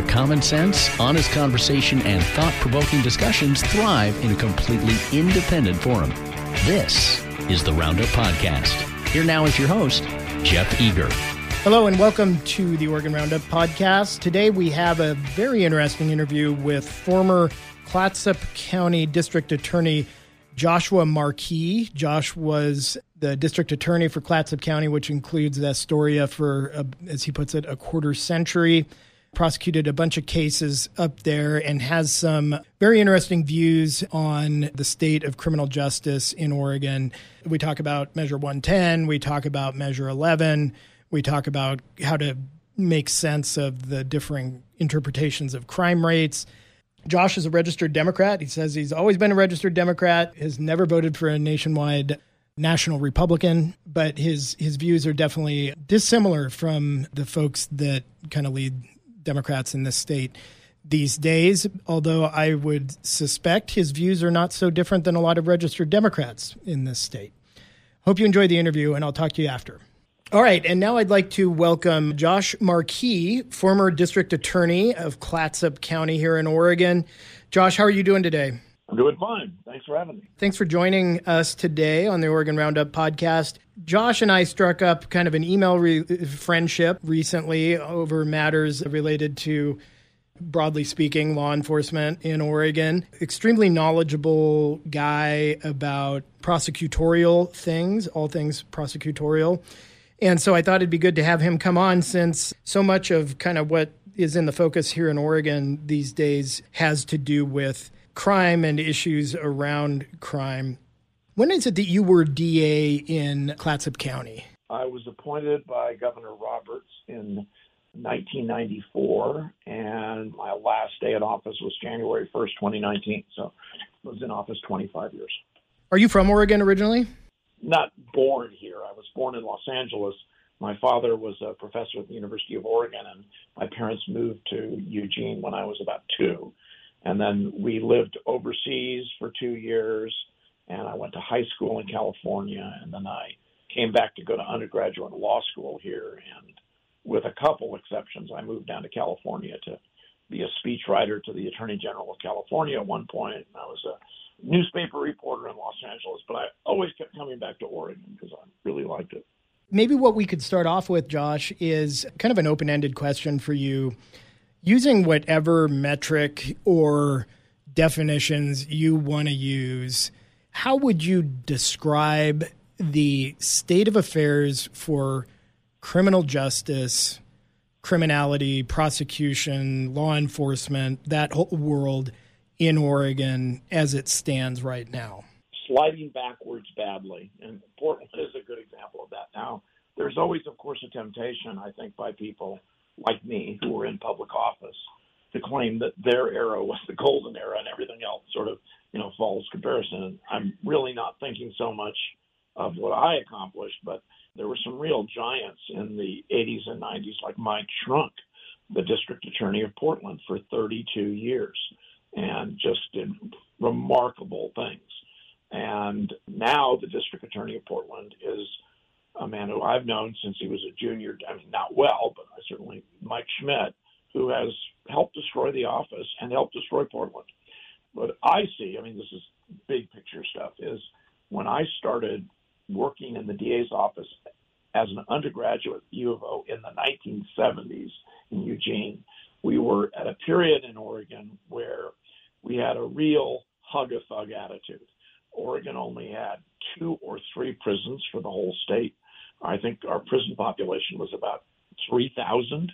where common sense, honest conversation, and thought provoking discussions thrive in a completely independent forum. This is the Roundup Podcast. Here now is your host, Jeff Eager. Hello and welcome to the Oregon Roundup podcast. Today we have a very interesting interview with former Clatsop County District Attorney Joshua Marquis. Josh was the district attorney for Clatsop County, which includes Astoria for, a, as he puts it, a quarter century. Prosecuted a bunch of cases up there and has some very interesting views on the state of criminal justice in Oregon. We talk about Measure 110, we talk about Measure 11, we talk about how to make sense of the differing interpretations of crime rates. Josh is a registered Democrat. He says he's always been a registered Democrat, has never voted for a nationwide national Republican, but his his views are definitely dissimilar from the folks that kind of lead Democrats in this state these days, although I would suspect his views are not so different than a lot of registered Democrats in this state. Hope you enjoyed the interview, and I'll talk to you after. All right, and now I'd like to welcome Josh Marquis, former district attorney of Clatsop County here in Oregon. Josh, how are you doing today? I'm doing fine. Thanks for having me. Thanks for joining us today on the Oregon Roundup podcast. Josh and I struck up kind of an email re- friendship recently over matters related to broadly speaking, law enforcement in Oregon. Extremely knowledgeable guy about prosecutorial things, all things prosecutorial. And so I thought it'd be good to have him come on since so much of kind of what is in the focus here in Oregon these days has to do with crime and issues around crime. When is it that you were DA in Clatsop County? I was appointed by Governor Roberts in 1994, and my last day in office was January 1st, 2019. So I was in office 25 years. Are you from Oregon originally? not born here. I was born in Los Angeles. My father was a professor at the University of Oregon, and my parents moved to Eugene when I was about two. And then we lived overseas for two years, and I went to high school in California, and then I came back to go to undergraduate law school here. And with a couple exceptions, I moved down to California to be a speechwriter to the Attorney General of California at one point. And I was a newspaper reporter in Los Angeles, but I always kept coming back to Oregon because I really liked it. Maybe what we could start off with, Josh, is kind of an open ended question for you. Using whatever metric or definitions you want to use, how would you describe the state of affairs for criminal justice, criminality, prosecution, law enforcement, that whole world in Oregon as it stands right now? Sliding backwards badly, and Portland is a good example of that. Now, there's always, of course, a temptation, I think, by people like me who are in public office to claim that their era was the golden era and everything else sort of, you know, falls comparison. I'm really not thinking so much of what I accomplished, but there were some real giants in the 80s and 90s, like Mike Schrunk, the district attorney of Portland for 32 years and just did remarkable things. And now the district attorney of Portland is a man who I've known since he was a junior. I mean, not well, but I certainly Mike Schmidt, who has helped destroy the office and helped destroy Portland. What I see, I mean, this is big picture stuff, is when I started working in the DA's office as an undergraduate at U of O in the 1970s in Eugene, we were at a period in Oregon where we had a real hug a thug attitude. Oregon only had two or three prisons for the whole state. I think our prison population was about 3,000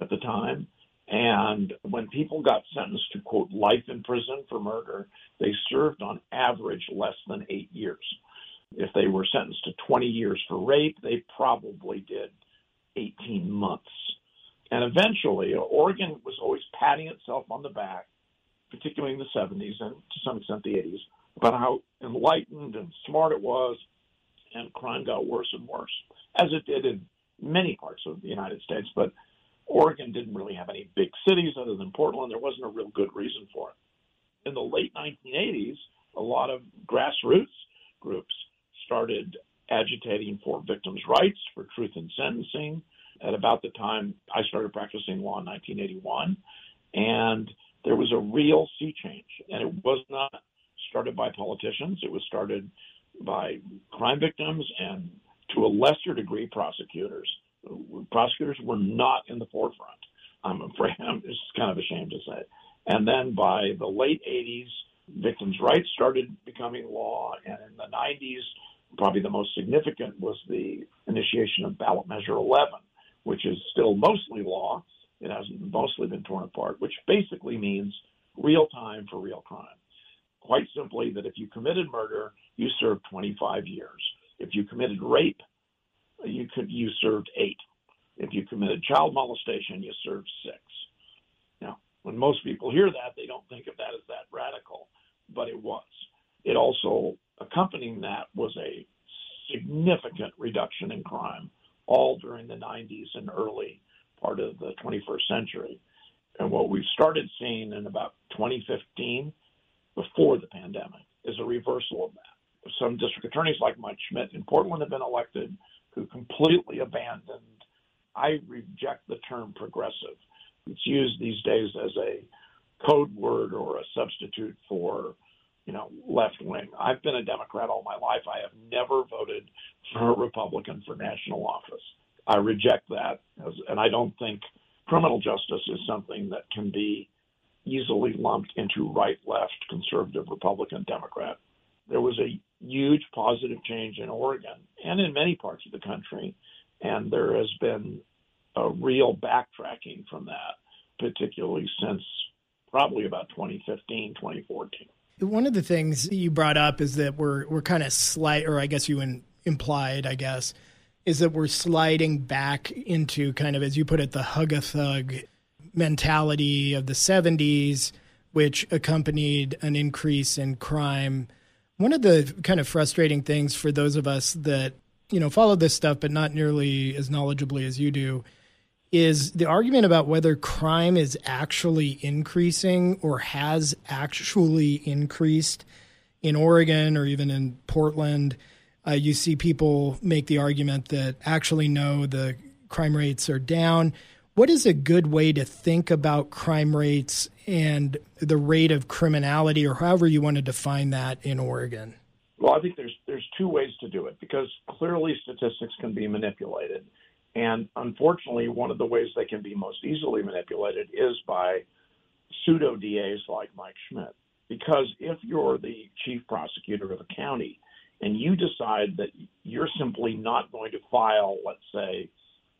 at the time. And when people got sentenced to, quote, life in prison for murder, they served on average less than eight years. If they were sentenced to 20 years for rape, they probably did 18 months. And eventually, Oregon was always patting itself on the back particularly in the 70s and to some extent the 80s, about how enlightened and smart it was, and crime got worse and worse, as it did in many parts of the United States. But Oregon didn't really have any big cities other than Portland. There wasn't a real good reason for it. In the late 1980s, a lot of grassroots groups started agitating for victims' rights, for truth in sentencing. At about the time I started practicing law in 1981, And there was a real sea change. And it was not started by politicians, it was started by crime victims and to a lesser degree prosecutors. Prosecutors were not in the forefront. I'm afraid just kind of ashamed to say. And then by the late 80s, victims' rights started becoming law, and in the 90s, probably the most significant was the initiation of ballot measure 11, which is still mostly law. It has mostly been torn apart, which basically means real time for real crime. Quite simply, that if you committed murder, you serve 25 years. If you committed rape, you could you served eight. If you committed child molestation, you served six. Now, when most people hear that, they don't think of that as that radical, but it was. It also accompanying that was a significant reduction in crime, all during the 90s and early part of the 21st century. And what we've started seeing in about 2015, before the pandemic, is a reversal of that. Some district attorneys like Mike Schmidt in Portland have been elected completely abandoned. I reject the term progressive. It's used these days as a code word or a substitute for you know, left wing. I've been a Democrat all my life. I have never voted for a Republican for national office. I reject that, as, and I don't think criminal justice is something that can be easily lumped into right, left, conservative, Republican, Democrat. There was a huge positive change in Oregon and in many parts country, and there has been a real backtracking from that, particularly since probably about 2015, 2014. One of the things you brought up is that we're we're kind of slight, or I guess you in, implied, I guess, is that we're sliding back into kind of, as you put it, the hug a thug mentality of the '70s, which accompanied an increase in crime. One of the kind of frustrating things for those of us that you know follow this stuff, but not nearly as knowledgeably as you do, is the argument about whether crime is actually increasing or has actually increased in Oregon or even in Portland. Uh, you see people make the argument that actually no, the crime rates are down. What is a good way to think about crime rates and the rate of criminality, or however you want to define that in Oregon? Well, I think there's to do it because clearly statistics can be manipulated. And unfortunately, one of the ways they can be most easily manipulated is by pseudo DAs like Mike Schmidt. Because if you're the chief prosecutor of a county and you decide that you're simply not going to file, let's say,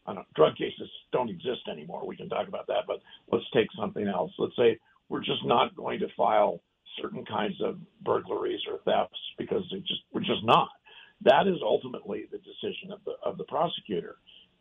I don't, drug cases don't exist anymore. We can talk about that, but let's take something else. Let's say we're just not going to file certain kinds of burglaries or thefts because just, we're just not. That is ultimately the decision of the of the prosecutor.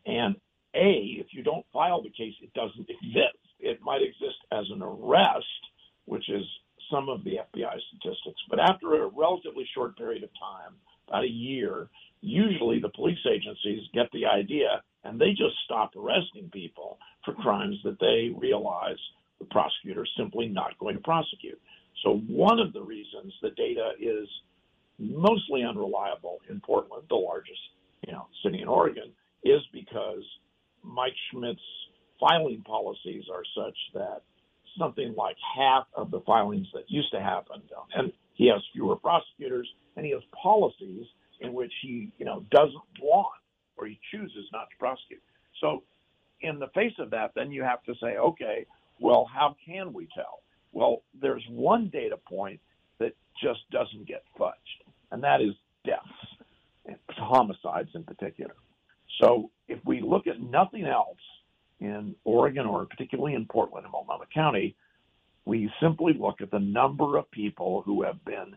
And A, if you don't file the case, it doesn't exist. It might exist as an arrest, which is some of the FBI statistics. But after a relatively short period of time, about a year, usually the police agencies get the idea and they just stop arresting people for crimes that they realize the prosecutor is simply not going to prosecute. So one of the reasons the data is mostly unreliable in Portland, the largest you know city in Oregon, is because Mike Schmidt's filing policies are such that something like half of the filings that used to happen, and he has fewer prosecutors, and he has policies in which he, you know, doesn't want or he chooses not to prosecute. So, in the face of that, then you have to say, okay, well, how can we tell? Well, there's one data point that just doesn't get fudged, and that is deaths, homicides in particular. So if we look at nothing else in Oregon or particularly in Portland and Multnomah County, we simply look at the number of people who have been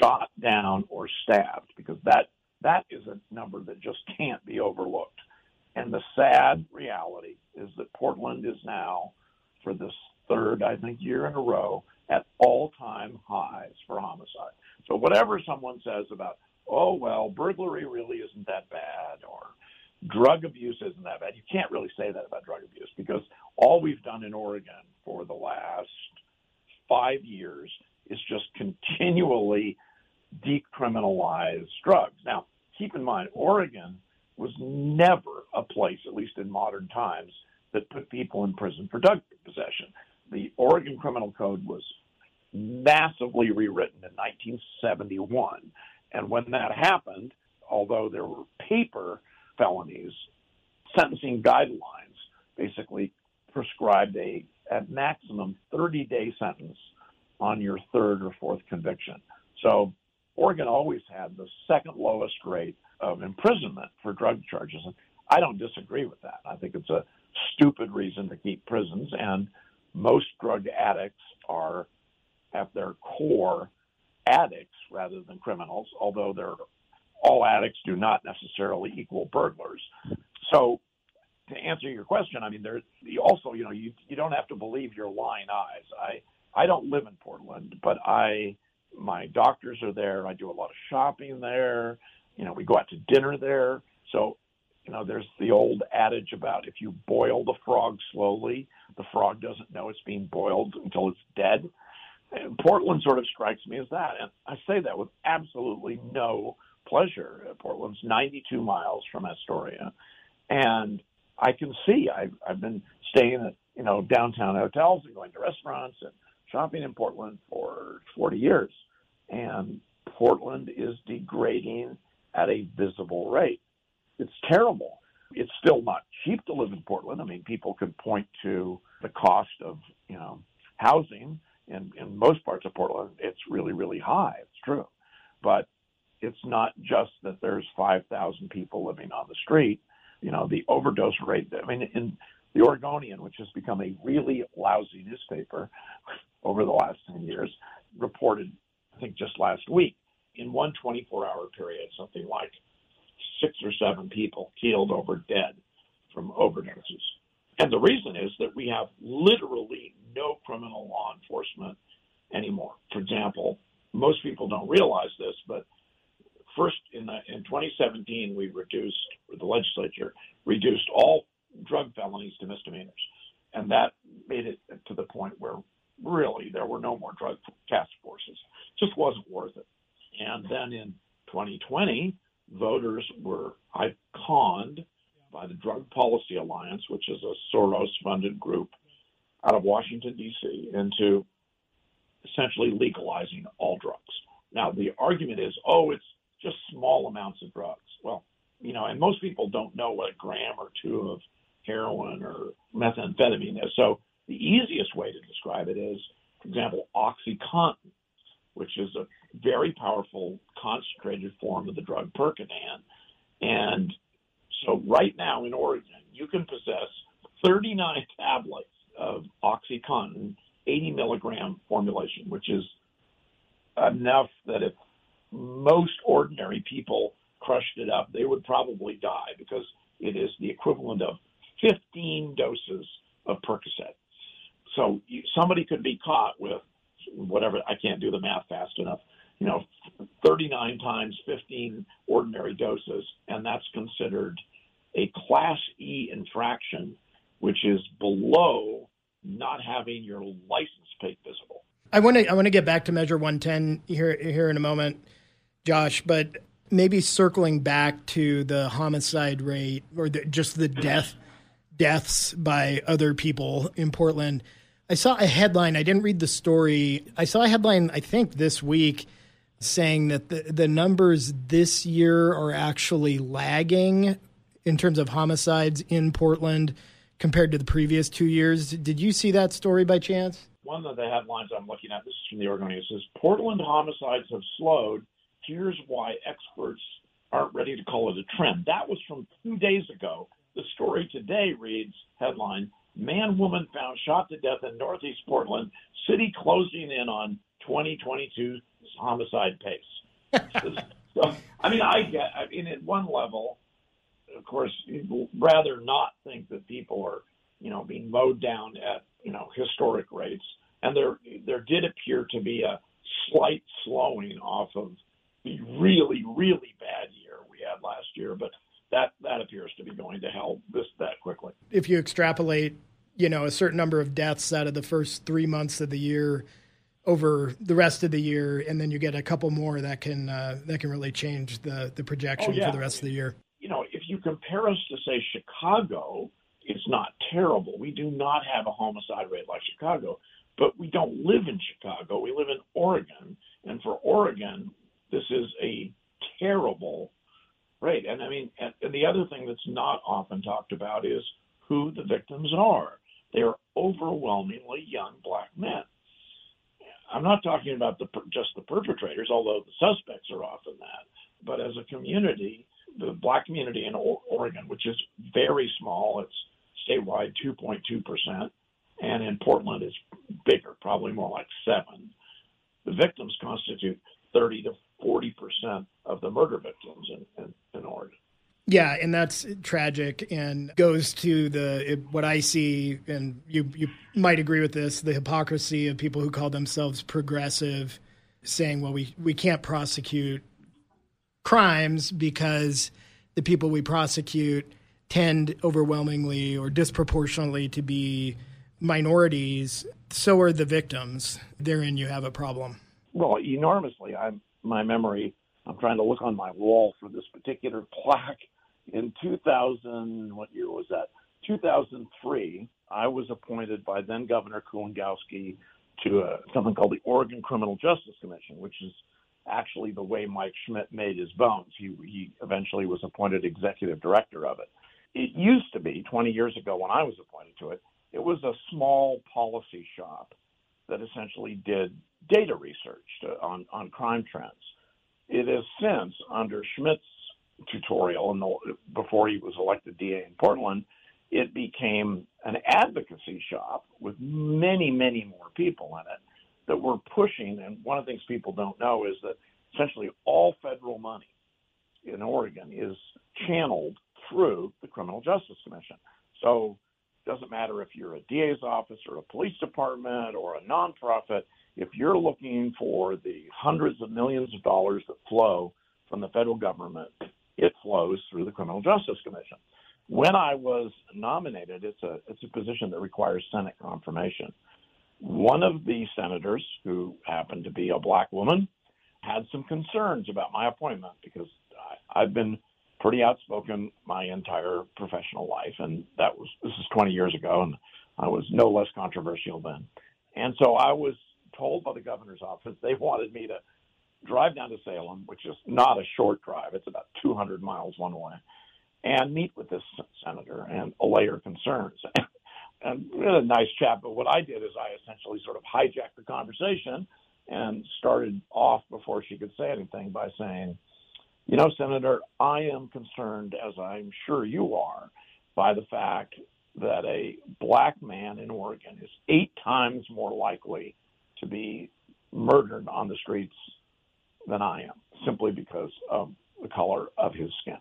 shot down or stabbed because that that is a number that just can't be overlooked. And the sad reality is that Portland is now, for this third, I think, year in a row, at all time highs for homicide. So whatever someone says about oh, well, burglary really isn't that bad, or drug abuse isn't that bad. You can't really say that about drug abuse because all we've done in Oregon for the last five years is just continually decriminalize drugs. Now, keep in mind, Oregon was never a place, at least in modern times, that put people in prison for drug possession. the Oregon Criminal Code was massively rewritten in 1971. And when that happened, although there were paper felonies, sentencing guidelines basically prescribed a at maximum 30 day sentence on your third or fourth conviction. So Oregon always had the second lowest rate of imprisonment for drug charges. And I don't disagree with that. I think it's a stupid reason to keep prisons, and most drug addicts are at their core addicts rather than criminals, although they're all addicts do not necessarily equal burglars. So to answer your question, I mean, there's also, you know, you you don't have to believe your lying eyes. I I don't live in Portland, but I my doctors are there. I do a lot of shopping there. You know, we go out to dinner there. So, you know, there's the old adage about if you boil the frog slowly, the frog doesn't know it's being boiled until it's dead. And Portland sort of strikes me as that. And I say that with absolutely no pleasure. Portland's 92 miles from Astoria. And I can see I've, I've been staying at, you know, downtown hotels and going to restaurants and shopping in Portland for 40 years. And Portland is degrading at a visible rate. It's terrible. It's still not cheap to live in Portland. I mean, people can point to the cost of, you know, housing in, in most parts of Portland. It's really, really high. It's true. But it's not just that there's 5,000 people living on the street. You know, the overdose rate, I mean, in the Oregonian, which has become a really lousy newspaper over the last 10 years, reported, I think just last week, in one 24 hour period, something like six or seven people killed over dead from overdoses. And the reason is that we have literally no criminal law enforcement anymore. For example, most people don't realize this, but first in, the, in 2017, we reduced, the legislature reduced all drug felonies to misdemeanors. And that made it to the point where really there were no more drug task forces. Just wasn't worth it. And then in 2020, voters were I conned by the Drug Policy Alliance, which is a Soros funded group out of Washington, D.C., into essentially legalizing all drugs. Now, the argument is, oh, it's just small amounts of drugs. Well, you know, and most people don't know what a gram or two of heroin or methamphetamine is. So the easiest way to describe it is, for example, OxyContin, which is a very powerful concentrated form of the drug Percodan. And right now in Oregon, you can possess 39 tablets of OxyContin, 80 milligram formulation, which is enough that if most ordinary people crushed it up, they would probably die because it is the equivalent of 15 doses of Percocet. So you, somebody could be caught with whatever, I can't do the math fast enough, you know, 39 times 15 ordinary doses, and that's considered a Class E infraction, which is below not having your license plate visible. I want to I want to get back to Measure 110 here here in a moment, Josh, but maybe circling back to the homicide rate or the, just the death deaths by other people in Portland. I saw a headline. I didn't read the story. I saw a headline. I think this week saying that the, the numbers this year are actually lagging in terms of homicides in Portland compared to the previous two years. Did you see that story by chance? One of the headlines I'm looking at, this is from the Oregonian, says Portland homicides have slowed. Here's why experts aren't ready to call it a trend. That was from two days ago. The story today reads headline Man woman found shot to death in Northeast Portland, city closing in on 2022 homicide pace. so, I mean, I get, I mean, at one level, course, you'd rather not think that people are, you know, being mowed down at, you know, historic rates. And there, there did appear to be a slight slowing off of the really, really bad year we had last year, but that that appears to be going to hell this that quickly. If you extrapolate, you know, a certain number of deaths out of the first three months of the year over the rest of the year, and then you get a couple more that can uh, that can really change the the projection oh, yeah. for the rest of the year. You know, if you compare us to say Chicago, it's not terrible. We do not have a homicide rate like Chicago, but we don't live in Chicago. We live in Oregon. And for Oregon, this is a terrible rate. And I mean, and, and the other thing that's not often talked about is who the victims are. They are overwhelmingly young black men. I'm not talking about the, just the perpetrators, although the suspects are often that. But as a community, the black community in Oregon, which is very small, it's statewide 2.2%, and in Portland it's bigger, probably more like 7. The victims constitute 30 to 40% of the murder victims in, in, in Oregon. Yeah, and that's tragic and goes to the what I see, and you you might agree with this: the hypocrisy of people who call themselves progressive, saying, "Well, we we can't prosecute crimes because the people we prosecute tend overwhelmingly or disproportionately to be minorities. So are the victims. Therein, you have a problem." Well, enormously. I'm my memory. I'm trying to look on my wall for this particular plaque in 2000, what year was that? 2003, I was appointed by then Governor Kulongoski to a, something called the Oregon Criminal Justice Commission, which is actually the way Mike Schmidt made his bones. He, he eventually was appointed executive director of it. It used to be 20 years ago when I was appointed to it, it was a small policy shop that essentially did data research to, on, on crime trends. It has since, under Schmidt's tutorial and before he was elected DA in Portland, it became an advocacy shop with many, many more people in it that we're pushing. And one of the things people don't know is that essentially all federal money in Oregon is channeled through the Criminal Justice Commission. So it doesn't matter if you're a DA's office or a police department or a nonprofit, if you're looking for the hundreds of millions of dollars that flow from the federal government it flows through the Criminal Justice Commission. When I was nominated, it's a it's a position that requires Senate confirmation. One of the senators, who happened to be a black woman, had some concerns about my appointment because I, I've been pretty outspoken my entire professional life, and that was this is 20 years ago, and I was no less controversial then. And so I was told by the governor's office they wanted me to drive down to Salem, which is not a short drive, it's about 200 miles one way, and meet with this senator and allay her concerns. a nice chat, but what I did is I essentially sort of hijacked the conversation and started off before she could say anything by saying, you know, Senator, I am concerned, as I'm sure you are, by the fact that a black man in Oregon is eight times more likely to be murdered on the streets than I am, simply because of the color of his skin.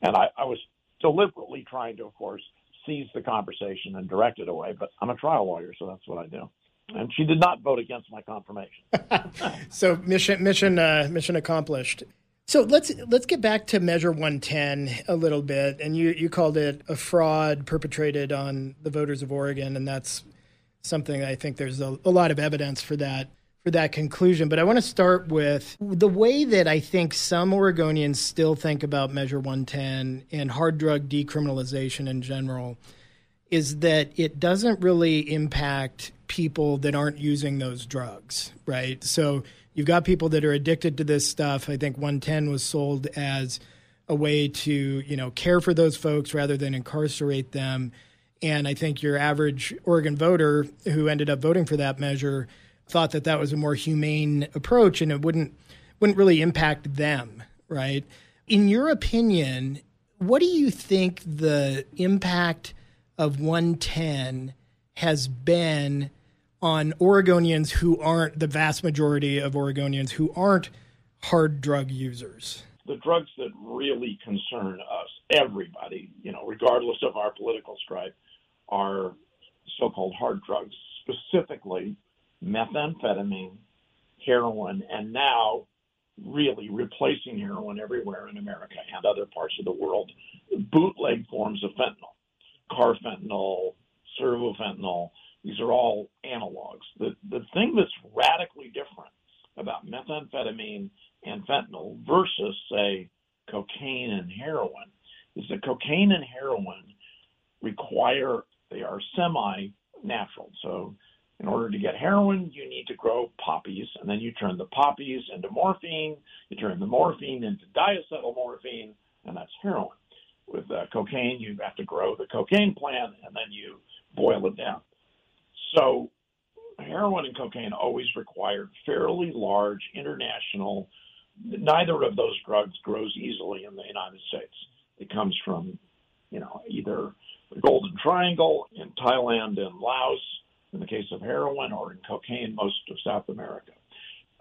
And I, I was deliberately trying to, of course, seize the conversation and direct it away, but I'm a trial lawyer, so that's what I do. And she did not vote against my confirmation. so mission mission uh, mission accomplished. So let's let's get back to Measure 110 a little bit, and you you called it a fraud perpetrated on the voters of Oregon, and that's something I think there's a, a lot of evidence for that for that conclusion. But I want to start with the way that I think some Oregonians still think about Measure 110 and hard drug decriminalization in general is that it doesn't really impact people that aren't using those drugs, right? So you've got people that are addicted to this stuff. I think 110 was sold as a way to, you know, care for those folks rather than incarcerate them. And I think your average Oregon voter who ended up voting for that measure thought that that was a more humane approach and it wouldn't wouldn't really impact them, right? In your opinion, what do you think the impact of 110 has been on Oregonians who aren't the vast majority of Oregonians who aren't hard drug users? The drugs that really concern us, everybody, you know, regardless of our political stripe, are so called hard drugs, specifically methamphetamine, heroin, and now really replacing heroin everywhere in America and other parts of the world, bootleg forms of fentanyl, carfentanil, servofentanyl. These are all analogs. The, the thing that's radically different about methamphetamine and fentanyl versus, say, cocaine and heroin is that cocaine and heroin require they are semi natural. So in order to get heroin, you need to grow poppies, and then you turn the poppies into morphine. You turn the morphine into diacetylmorphine, and that's heroin. With uh, cocaine, you have to grow the cocaine plant, and then you boil it down. So heroin and cocaine always required fairly large international. Neither of those drugs grows easily in the United States. It comes from, you know, either the Golden Triangle in Thailand and Laos, in the case of heroin, or in cocaine, most of South America.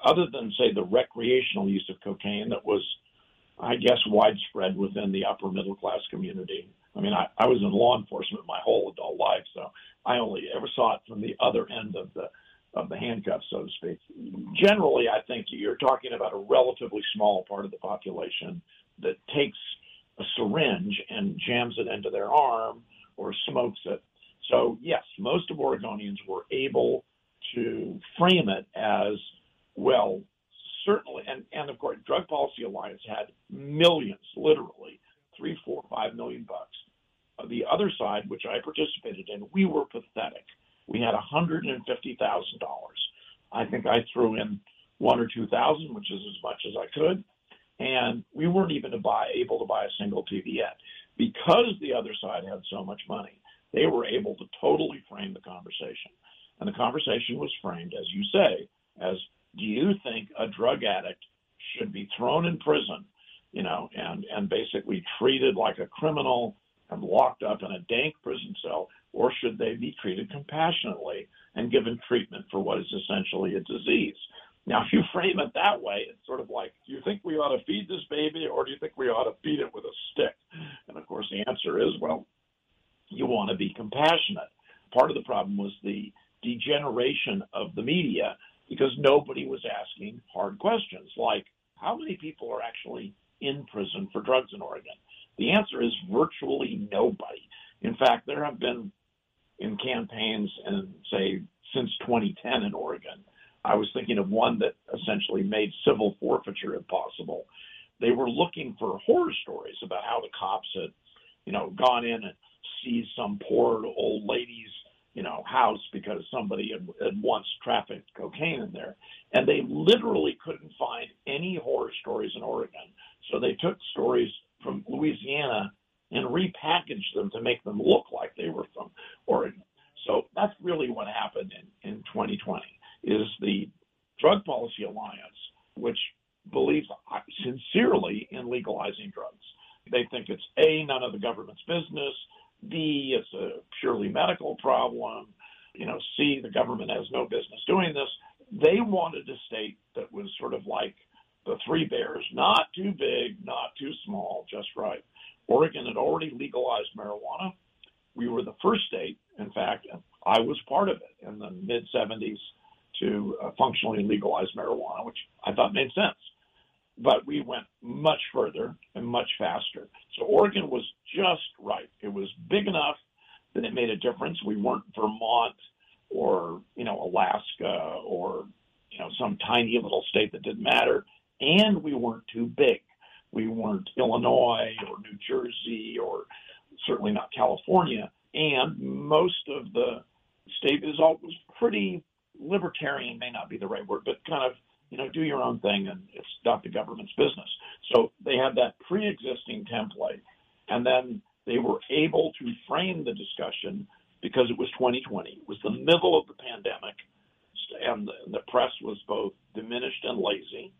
Other than, say, the recreational use of cocaine that was, I guess, widespread within the upper middle class community. I mean, I, I was in law enforcement my whole adult life, so I only ever saw it from the other end of the of the handcuffs, so to speak. Generally, I think you're talking about a relatively small part of the population that takes a syringe and jams it into their arm or smokes it. So, yes, most of Oregonians were able to frame it as well, certainly. And, and of course, Drug Policy Alliance had millions, literally, three, four, five million bucks. The other side, which I participated in, we were pathetic. We had $150,000. I think I threw in one or 2,000, which is as much as I could. And we weren't even to buy, able to buy a single TV yet because the other side had so much money, they were able to totally frame the conversation. And the conversation was framed, as you say, as do you think a drug addict should be thrown in prison, you know, and, and basically treated like a criminal and locked up in a dank prison cell, or should they be treated compassionately and given treatment for what is essentially a disease? Now, if you frame it that way, it's sort of like, do you think we ought to feed this baby or do you think we ought to feed it with a stick? And of course, the answer is, well, you want to be compassionate. Part of the problem was the degeneration of the media because nobody was asking hard questions like, how many people are actually in prison for drugs in Oregon? The answer is virtually nobody. In fact, there have been in campaigns and say since 2010 in Oregon, I was thinking of one that essentially made civil forfeiture impossible. They were looking for horror stories about how the cops had, you know, gone in and seized some poor old lady's, you know, house because somebody had, had once trafficked cocaine in there. And they literally couldn't find any horror stories in Oregon. So they took stories from Louisiana and repackaged them to make them look like they were from Oregon. So that's really what happened in, in 2020 is the Drug Policy Alliance, which believes uh, sincerely in legalizing drugs. They think it's A, none of the government's business, B, it's a purely medical problem, you know, C, the government has no business doing this. They wanted a state that was sort of like the three bears, not too big, not too small, just right. Oregon had already legalized marijuana. We were the first state, in fact, I was part of it in the mid 70s to uh, functionally legalize marijuana, which I thought made sense. But we went much further and much faster. So Oregon was just right. It was big enough that it made a difference. We weren't Vermont or, you know, Alaska or, you know, some tiny little state that didn't matter. And we weren't too big. We weren't Illinois or New Jersey or certainly not California. And most of the state is always pretty libertarian may not be the right word, but kind of you know do your own thing and it's not the government's business. So they had that pre-existing template, and then they were able to frame the discussion because it was 2020. It was the middle of the pandemic, and the, the press was both diminished and lazy,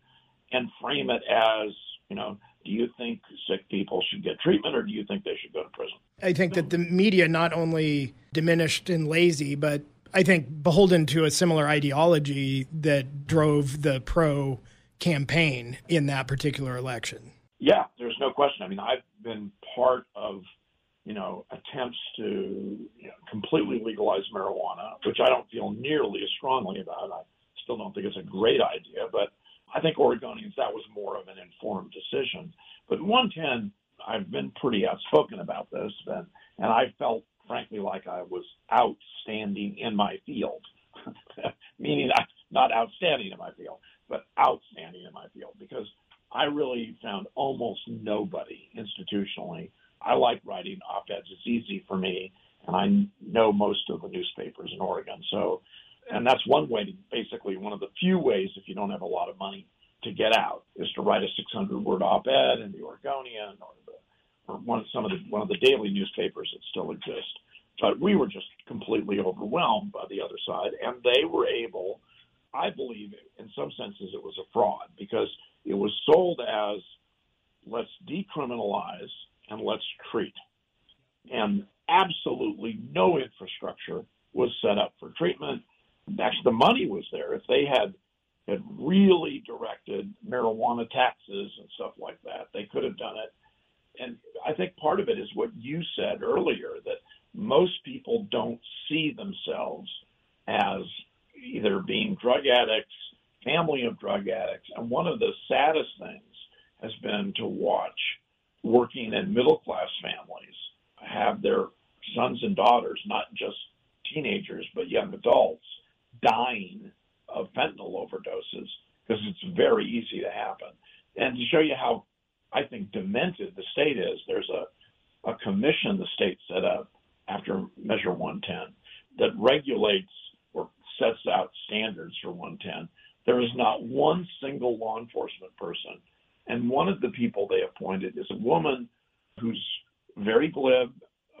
and frame it as you know do you think sick people should get treatment or do you think they should go to prison? I think that the media not only diminished and lazy, but I think, beholden to a similar ideology that drove the pro campaign in that particular election. Yeah, there's no question. I mean, I've been part of, you know, attempts to you know, completely legalize marijuana, which I don't feel nearly as strongly about. I still don't think it's a great idea, but I think Oregonians, that was more of an informed decision. But 110, I've been pretty outspoken about this, and, and I felt frankly like I was outstanding in my field, meaning not outstanding in my field, but outstanding in my field because I really found almost nobody institutionally. I like writing op-eds. It's easy for me, and I know most of the newspapers in Oregon. So, and that's one way to basically one of the few ways if you don't have a lot of money to get out is to write a 600 word op-ed in the Oregonian or the or one of some of the one of the daily newspapers that still exist. But we were just completely overwhelmed by the other side, and they were able, I believe, in some senses, it was a fraud because it was sold as let's decriminalize and let's treat. And absolutely no infrastructure was set up for treatment. Actually, the money was there. If they had had really directed marijuana taxes and stuff like that, they could have done it. And I think part of it is what you said earlier that most people don't see themselves as either being drug addicts, family of drug addicts. And one of the saddest things has been to watch working in middle class families have their sons and daughters, not just teenagers, but young adults, dying of fentanyl overdoses because it's very easy to happen. And to show you how I think demented the state is, there's a, a commission the state set up after Measure 110 that regulates or sets out standards for 110. There is not one single law enforcement person and one of the people they appointed is a woman who's very glib,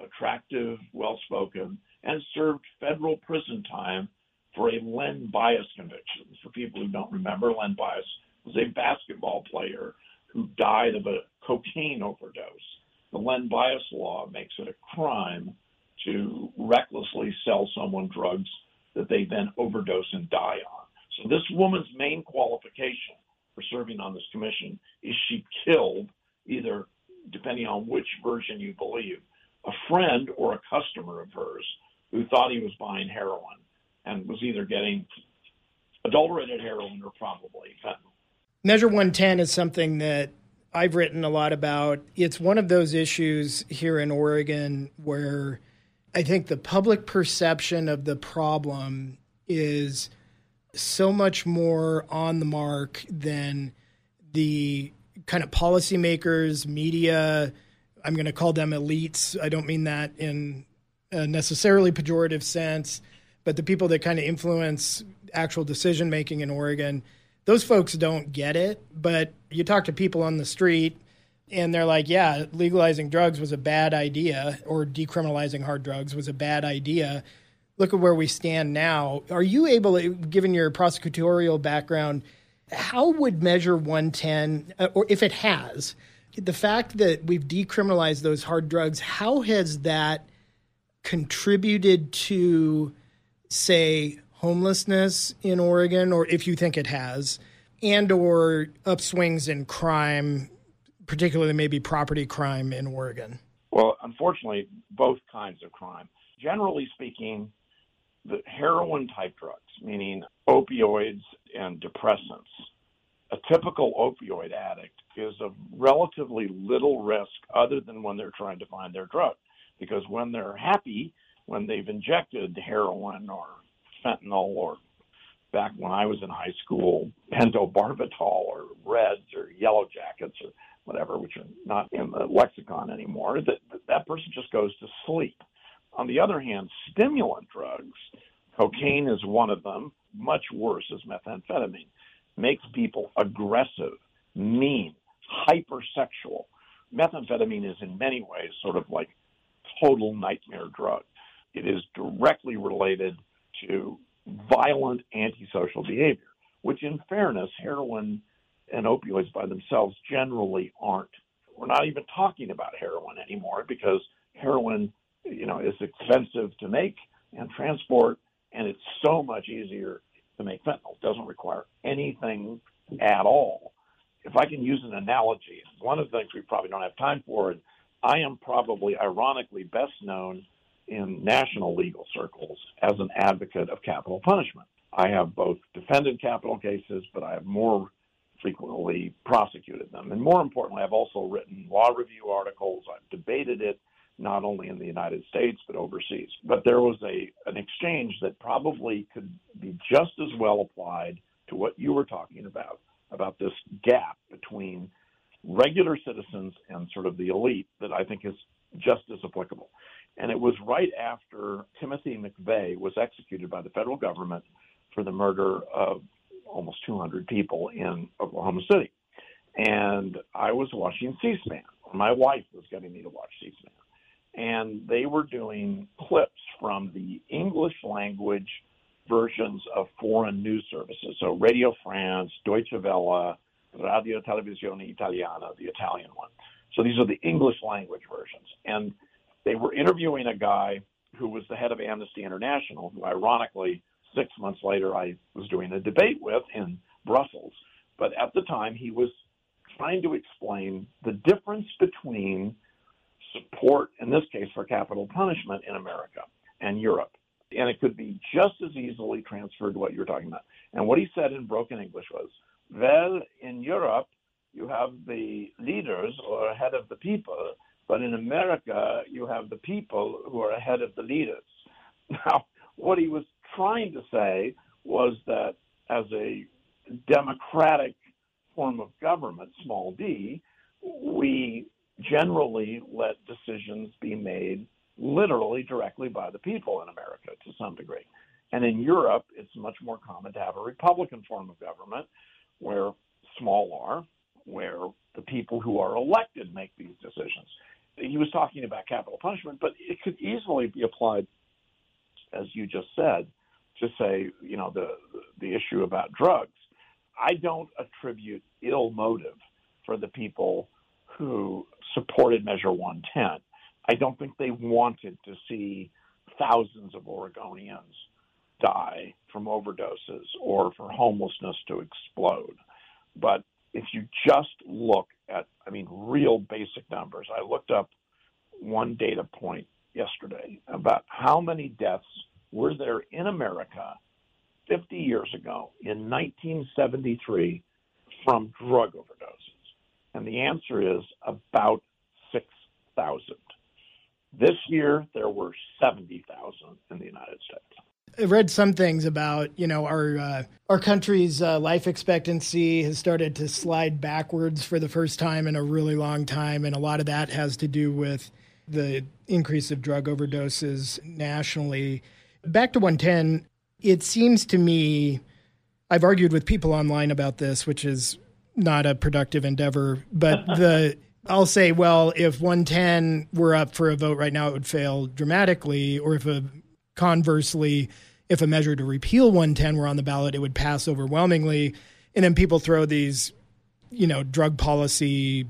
attractive, well spoken, and served federal prison time for a Len Bias conviction. For people who don't remember, Len Bias was a basketball player who died of a cocaine overdose. The Len Bias law makes it a crime to recklessly sell someone drugs that they then overdose and die on. So this woman's main qualification for serving on this commission is she killed either, depending on which version you believe, a friend or a customer of hers who thought he was buying heroin and was either getting adulterated heroin or probably fentanyl. Measure 110 is something that I've written a lot about. It's one of those issues here in Oregon where I think the public perception of the problem is so much more on the mark than the kind of policymakers, media. I'm going to call them elites. I don't mean that in a necessarily pejorative sense, but the people that kind of influence actual decision making in Oregon, those folks don't get it. But you talk to people on the street, and they're like, yeah, legalizing drugs was a bad idea, or decriminalizing hard drugs was a bad idea look at where we stand now. Are you able, given your prosecutorial background, how would Measure 110, uh, or if it has, the fact that we've decriminalized those hard drugs, how has that contributed to, say, homelessness in Oregon, or if you think it has, and or upswings in crime, particularly maybe property crime in Oregon? Well, unfortunately, both kinds of crime. Generally speaking, the heroin type drugs, meaning opioids and depressants, a typical opioid addict is of relatively little risk other than when they're trying to find their drug. Because when they're happy, when they've injected heroin or fentanyl or back when I was in high school, pentobarbital or reds or yellow jackets or whatever, which are not in the lexicon anymore, that that person just goes to sleep. On the other hand, stimulant drugs, cocaine is one of them, much worse is methamphetamine, makes people aggressive, mean, hypersexual. Methamphetamine is in many ways sort of like total nightmare drug. It is directly related to violent antisocial behavior, which in fairness, heroin and opioids by themselves generally aren't. We're not even talking about heroin anymore because heroin you know, is expensive to make and transport, and it's so much easier to make fentanyl. It doesn't require anything at all. If I can use an analogy, one of the things we probably don't have time for, and I am probably ironically best known in national legal circles as an advocate of capital punishment. I have both defended capital cases, but I have more frequently prosecuted them. And more importantly, I've also written law review articles, I've debated it, not only in the United States but overseas. But there was a an exchange that probably could be just as well applied to what you were talking about about this gap between regular citizens and sort of the elite that I think has just as applicable. And it was right after Timothy McVeigh was executed by the federal government for the murder of almost 200 people in Oklahoma City. And I was watching C SPAN. My wife was getting me to watch C SPAN. And they were doing clips from the English language versions of foreign news services. So Radio France, Deutsche Welle, Radio Televisione Italiana, the Italian one. So these are the English language versions. And they were interviewing a guy who was the head of Amnesty International, who ironically, six months later, I was doing a debate with in Brussels. But at the time, he was trying to explain the difference between support, in this case for capital punishment in America and Europe. And it could be just as easily transferred to what you're talking about. And what he said in broken English was, well, in Europe, you have the leaders or head of the people, but in America, you have the people who are ahead of the leaders. Now, what he was trying to say was that as a democratic form of government, small d, we generally let decisions be made literally directly by the people in America to some degree. And in Europe, it's much more common to have a Republican form of government where small r, where the people who are elected make these decisions. He was talking about capital punishment, but it could easily be applied, as you just said, to say, you know, the the issue about drugs. I don't attribute ill motive for the people who supported Measure 110. I don't think they wanted to see thousands of Oregonians die from overdoses or for homelessness to explode. But if you just look at, I mean, real basic numbers, I looked up one data point yesterday about how many deaths were there in America 50 years ago in 1973 from drug overdoses. And the answer is about 6,000. This year, there were 70,000 in the United States. I read some things about you know our uh, our country's uh, life expectancy has started to slide backwards for the first time in a really long time, and a lot of that has to do with the increase of drug overdoses nationally. Back to 110, it seems to me, I've argued with people online about this, which is not a productive endeavor, but the I'll say, well, if 110 were up for a vote right now, it would fail dramatically, or if a Conversely, if a measure to repeal 110 were on the ballot, it would pass overwhelmingly. And then people throw these, you know, drug policy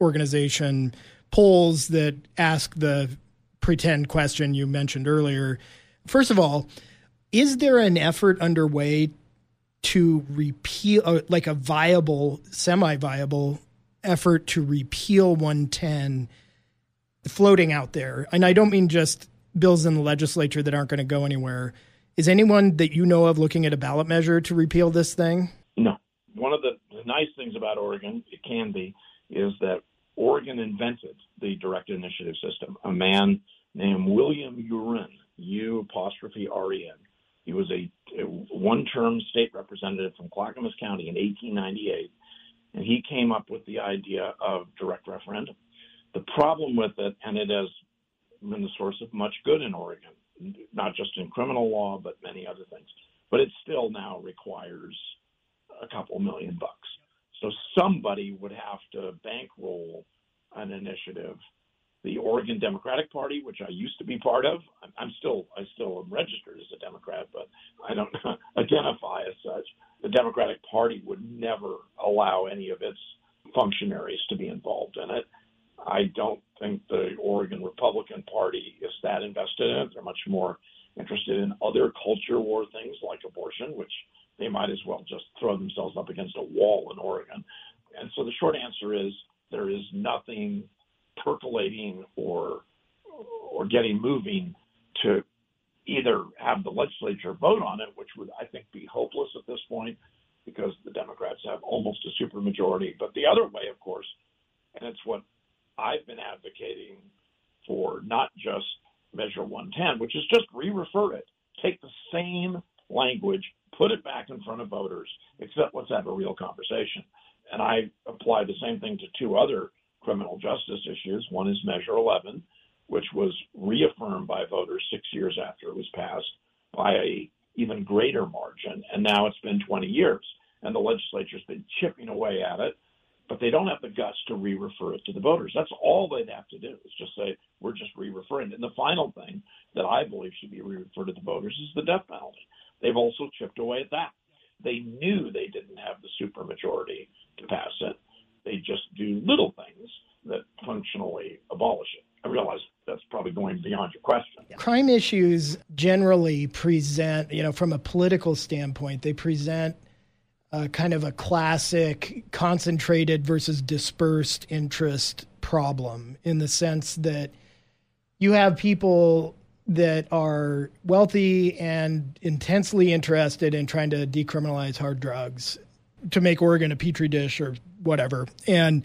organization polls that ask the pretend question you mentioned earlier. First of all, is there an effort underway to repeal, uh, like a viable, semi viable effort to repeal 110 floating out there? And I don't mean just bills in the legislature that aren't going to go anywhere. Is anyone that you know of looking at a ballot measure to repeal this thing? No. One of the, nice things about Oregon, it can be, is that Oregon invented the direct initiative system. A man named William U'Ren, U apostrophe R E N. He was a, a one term state representative from Clackamas County in 1898, and he came up with the idea of direct referendum. The problem with it, and it has been the source of much good in Oregon, not just in criminal law, but many other things. But it still now requires a couple million bucks. So somebody would have to bankroll an initiative. The Oregon Democratic Party, which I used to be part of, I'm still I still am registered as a Democrat, but I don't identify as such. The Democratic Party would never allow any of its functionaries to be involved in it. I don't think the Oregon Republican Party is that invested in it. They're much more interested in other culture war things like abortion, which they might as well just throw themselves up against a wall in Oregon. And so the short answer is there is nothing percolating or or getting moving to either have the legislature vote on it, which would I think be hopeless at this point because the Democrats have almost a supermajority. But the other way, of course, and it's what I've been advocating for not just Measure 110, which is just re refer it, take the same language, put it back in front of voters, except let's have a real conversation. And I apply the same thing to two other criminal justice issues. One is Measure 11, which was reaffirmed by voters six years after it was passed by a even greater margin. And now it's been 20 years, and the legislature's been chipping away at it, but they don't have the guts to re-refer it to the voters. That's all they'd have to do is just say we're just re-referring. And the final thing that I believe should be re-referred to the voters is the death penalty. They've also chipped away at that. They knew they didn't have the supermajority to pass it. They just do little things that functionally abolish it. I realize that's probably going beyond your question. Crime issues generally present, you know, from a political standpoint, they present a kind of a classic concentrated versus dispersed interest problem in the sense that you have people that are wealthy and intensely interested in trying to decriminalize hard drugs to make Oregon a petri dish or whatever. And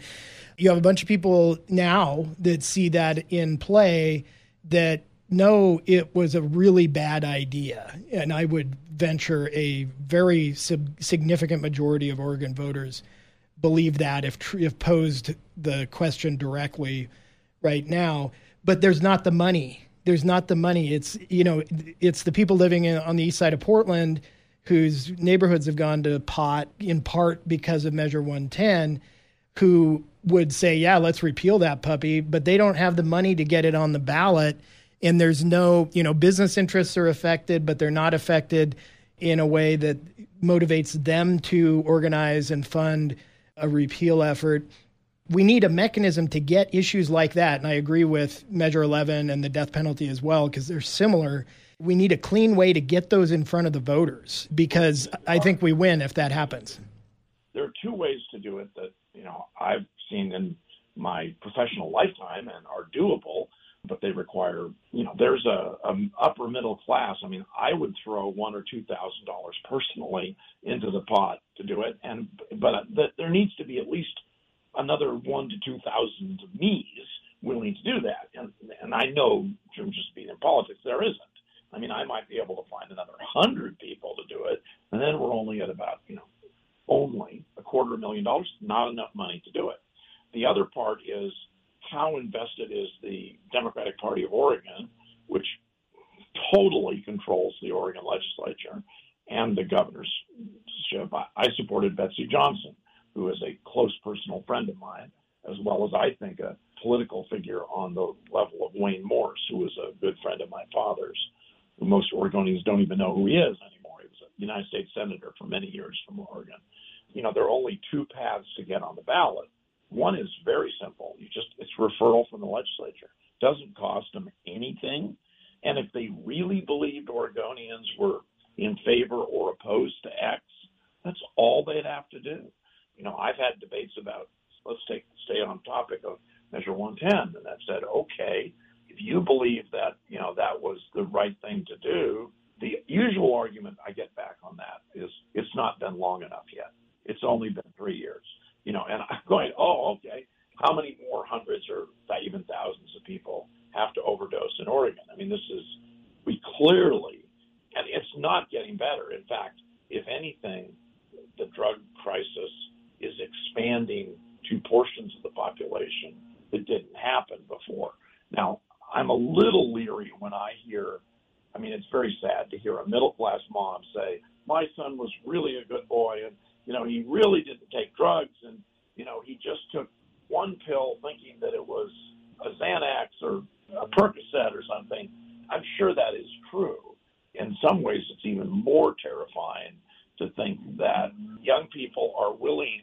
you have a bunch of people now that see that in play that know it was a really bad idea. And I would venture a very sub- significant majority of Oregon voters believe that if, tr- if posed the question directly right now. But there's not the money. There's not the money. It's you know it's the people living in, on the east side of Portland whose neighborhoods have gone to pot in part because of Measure 110 who would say, yeah, let's repeal that puppy, but they don't have the money to get it on the ballot. And there's no, you know, business interests are affected, but they're not affected in a way that motivates them to organize and fund a repeal effort. We need a mechanism to get issues like that. And I agree with Measure 11 and the death penalty as well, because they're similar. We need a clean way to get those in front of the voters because I think we win if that happens. There are two ways to do it that you know I've seen in my professional lifetime and are doable, but they require you know there's a, a upper middle class. I mean, I would throw one or two thousand dollars personally into the pot to do it, and but th- there needs to be at least another one to two thousand me's willing to do that, and and I know from just being in politics there isn't. I mean, I might be able to find another hundred people to do it, and then we're only at about you know only a quarter million dollars, not enough money to do it. The other part is how invested is the Democratic Party of Oregon, which totally controls the Oregon legislature and the governor's I supported Betsy Johnson, who is a close personal friend of mine, as well as I think a political figure on the level of Wayne Morse, who was a good friend of my father's, most Oregonians don't even know who he is anymore. He was a United States Senator for many years from Oregon you know, there are only two paths to get on the ballot. One is very simple. You just it's referral from the legislature. Doesn't cost them anything. And if they really believed Oregonians were in favor or opposed to X, that's all they'd have to do. You know, I've had debates about let's take stay on topic of Measure 110, and I've said, okay, if you believe that you know that was the right thing to do, the usual argument I get back on that is it's not been long enough yet. It's only been three years, you know, and I'm going, oh, okay. How many more hundreds or even thousands of people have to overdose in Oregon? I mean, this is, we clearly, and it's not getting better. In fact, if anything, the drug crisis is expanding to portions of the population that didn't happen before. Now, I'm a little leery when I hear, I mean, it's very sad to hear a middle class mom say, my son was really a good boy and you know, he really didn't take drugs. And, you know, he just took one pill thinking that it was a Xanax or a Percocet or something. I'm sure that is true. In some ways, it's even more terrifying to think that young people are willing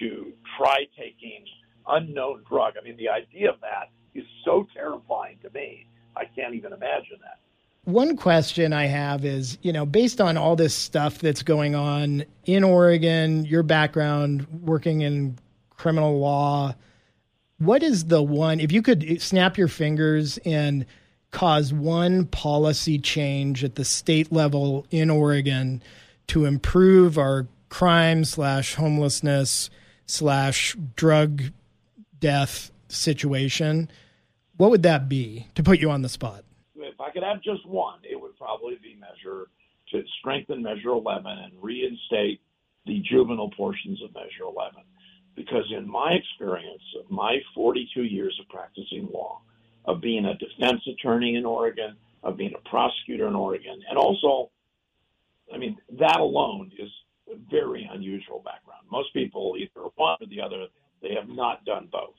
to try taking unknown drug. I mean, the idea of that is so terrifying to me. I can't even imagine that. One question I have is, you know, based on all this stuff that's going on in Oregon, your background working in criminal law, what is the one, if you could snap your fingers and cause one policy change at the state level in Oregon to improve our crime slash homelessness slash drug death situation, what would that be to put you on the spot? Have just one, it would probably be measure to strengthen Measure 11 and reinstate the juvenile portions of Measure 11. Because in my experience of my 42 years of practicing law, of being a defense attorney in Oregon, of being a prosecutor in Oregon, and also, I mean, that alone is a very unusual background. Most people either one or the other. They have not done both.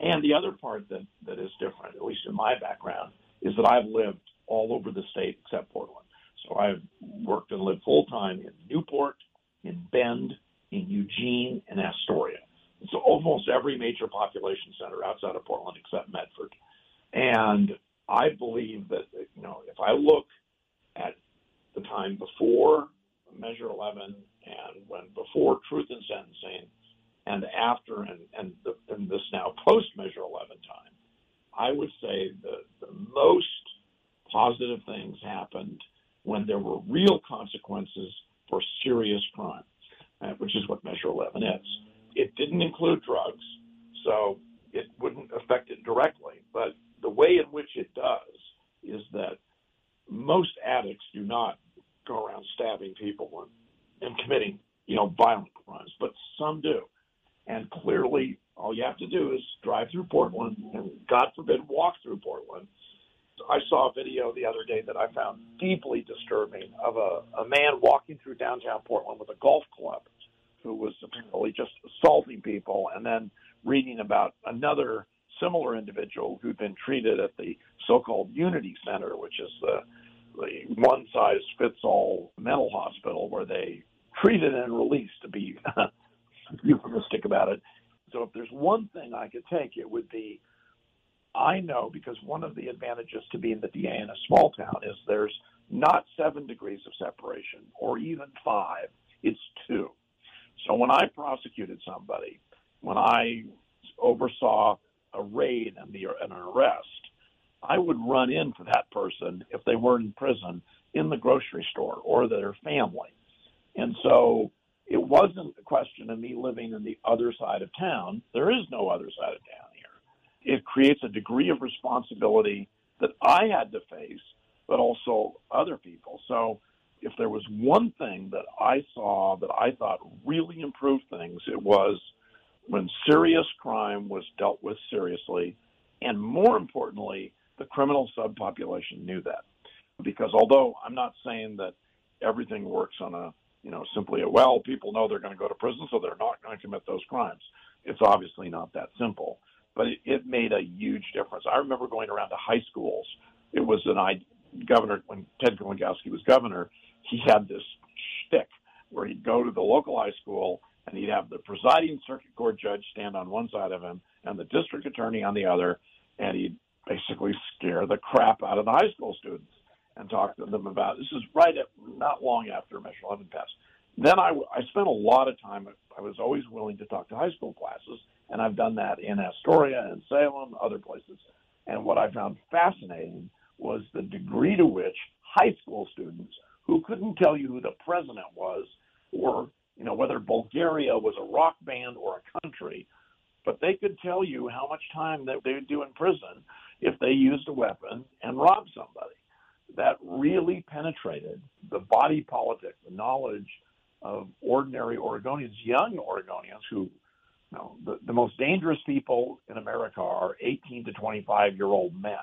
And the other part that, that is different, at least in my background, is that I've lived all over the state except Portland. So I've worked and lived full time in Newport, in Bend, in Eugene, and Astoria. So almost every major population center outside of Portland except Medford. And I believe that, you know, if I look at the time before Measure 11 and when before truth in sentencing and after and, and, the, and this now post Measure 11 time, I would say the, the most positive things happened when there were real consequences for serious crime, uh, which is what Measure 11 is. It didn't include drugs, so it wouldn't affect it directly. But the way in which it does is that most addicts do not go around stabbing people and, and committing, you know, violent crimes, but some do. And clearly, all you have to do is drive through Portland and, God forbid, walk through Portland. I saw a video the other day that I found deeply disturbing of a, a man walking through downtown Portland with a golf club who was apparently just assaulting people and then reading about another similar individual who'd been treated at the so-called Unity Center, which is the, the one-size-fits-all mental hospital where they treated and released, to be euphemistic about it. So if there's one thing I could take, it would be I know because one of the advantages to being the DA in a small town is there's not seven degrees of separation or even five, it's two. So when I prosecuted somebody, when I oversaw a raid and, the, and an arrest, I would run into that person if they were in prison in the grocery store or their family. And so it wasn't a question of me living in the other side of town. There is no other side of town. It creates a degree of responsibility that I had to face, but also other people. So if there was one thing that I saw that I thought really improved things, it was when serious crime was dealt with seriously, and more importantly, the criminal subpopulation knew that. Because although I'm not saying that everything works on a, you know, simply a well, people know they're going to go to prison, so they're not going to commit those crimes. It's obviously not that simple, but it, it made a huge difference. I remember going around to high schools. It was an I governor when Ted Kulongoski was governor he had this shtick where he'd go to the local high school and he'd have the presiding circuit court judge stand on one side of him and the district attorney on the other, and he'd basically scare the crap out of the high school students and talk to them about this is right at not long after Measure 11 passed. Then I, I spent a lot of time. I was always willing to talk to high school classes, and I've done that in Astoria and Salem, other places. And what I found fascinating was the degree to which high school students who couldn't tell you who the president was or you know whether Bulgaria was a rock band or a country, but they could tell you how much time that they would do in prison if they used a weapon and robbed somebody. That really penetrated the body politic, the knowledge of ordinary Oregonians, young Oregonians who the, the most dangerous people in America are 18 to 25 year old men,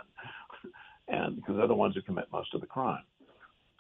and because they're the ones who commit most of the crime.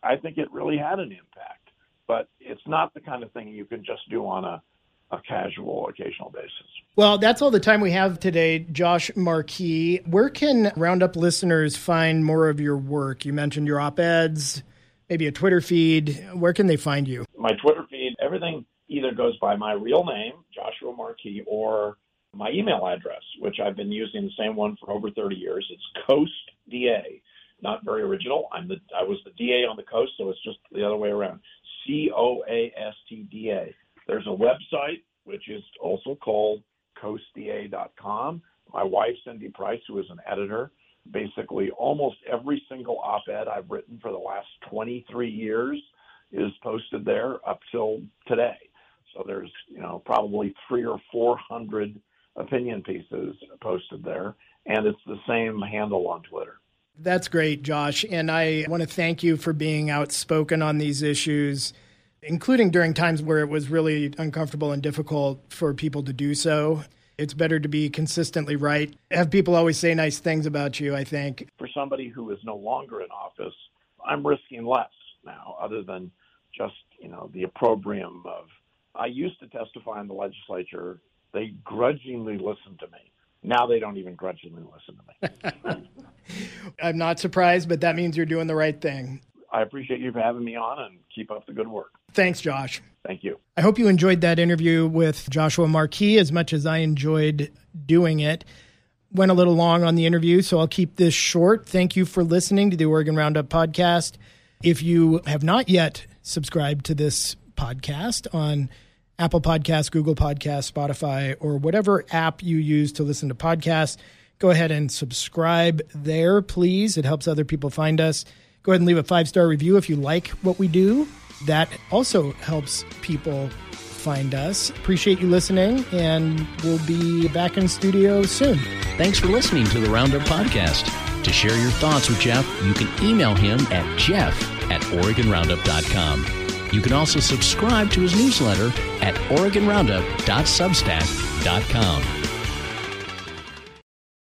I think it really had an impact. But it's not the kind of thing you can just do on a, a casual, occasional basis. Well, that's all the time we have today, Josh Marquis. Where can Roundup listeners find more of your work? You mentioned your op eds, maybe a Twitter feed. Where can they find you? My Twitter feed, everything either goes by my real name, Joshua Marquis, or my email address, which I've been using the same one for over 30 years. It's CoastDA, not very original. I'm the I was the DA on the coast, so it's just the other way around. C O A S T D A. There's a website which is also called coastda.com. My wife Cindy Price, who is an editor, basically almost every single op-ed I've written for the last 23 years is posted there up till today. So there's you know probably three or four hundred opinion pieces posted there, and it's the same handle on Twitter. That's great, Josh. And I want to thank you for being outspoken on these issues, including during times where it was really uncomfortable and difficult for people to do so. It's better to be consistently right. Have people always say nice things about you, I think. For somebody who is no longer in office, I'm risking less now, other than just, you know, the opprobrium of I used to testify in the legislature. They grudgingly listened to me. Now they don't even grudgingly listen to me. I'm not surprised, but that means you're doing the right thing. I appreciate you for having me on and keep up the good work. Thanks, Josh. Thank you. I hope you enjoyed that interview with Joshua Marquis as much as I enjoyed doing it. Went a little long on the interview, so I'll keep this short. Thank you for listening to the Oregon Roundup podcast. If you have not yet subscribed to this podcast on Apple Podcasts, Google Podcasts, Spotify, or whatever app you use to listen to podcasts, go ahead and subscribe there, please. It helps other people find us. Go ahead and leave a five star review if you like what we do. That also helps people find us. Appreciate you listening, and we'll be back in studio soon. Thanks for listening to the Roundup Podcast. To share your thoughts with Jeff, you can email him at jeff at OregonRoundup.com. You can also subscribe to his newsletter at OregonRoundup.substack.com.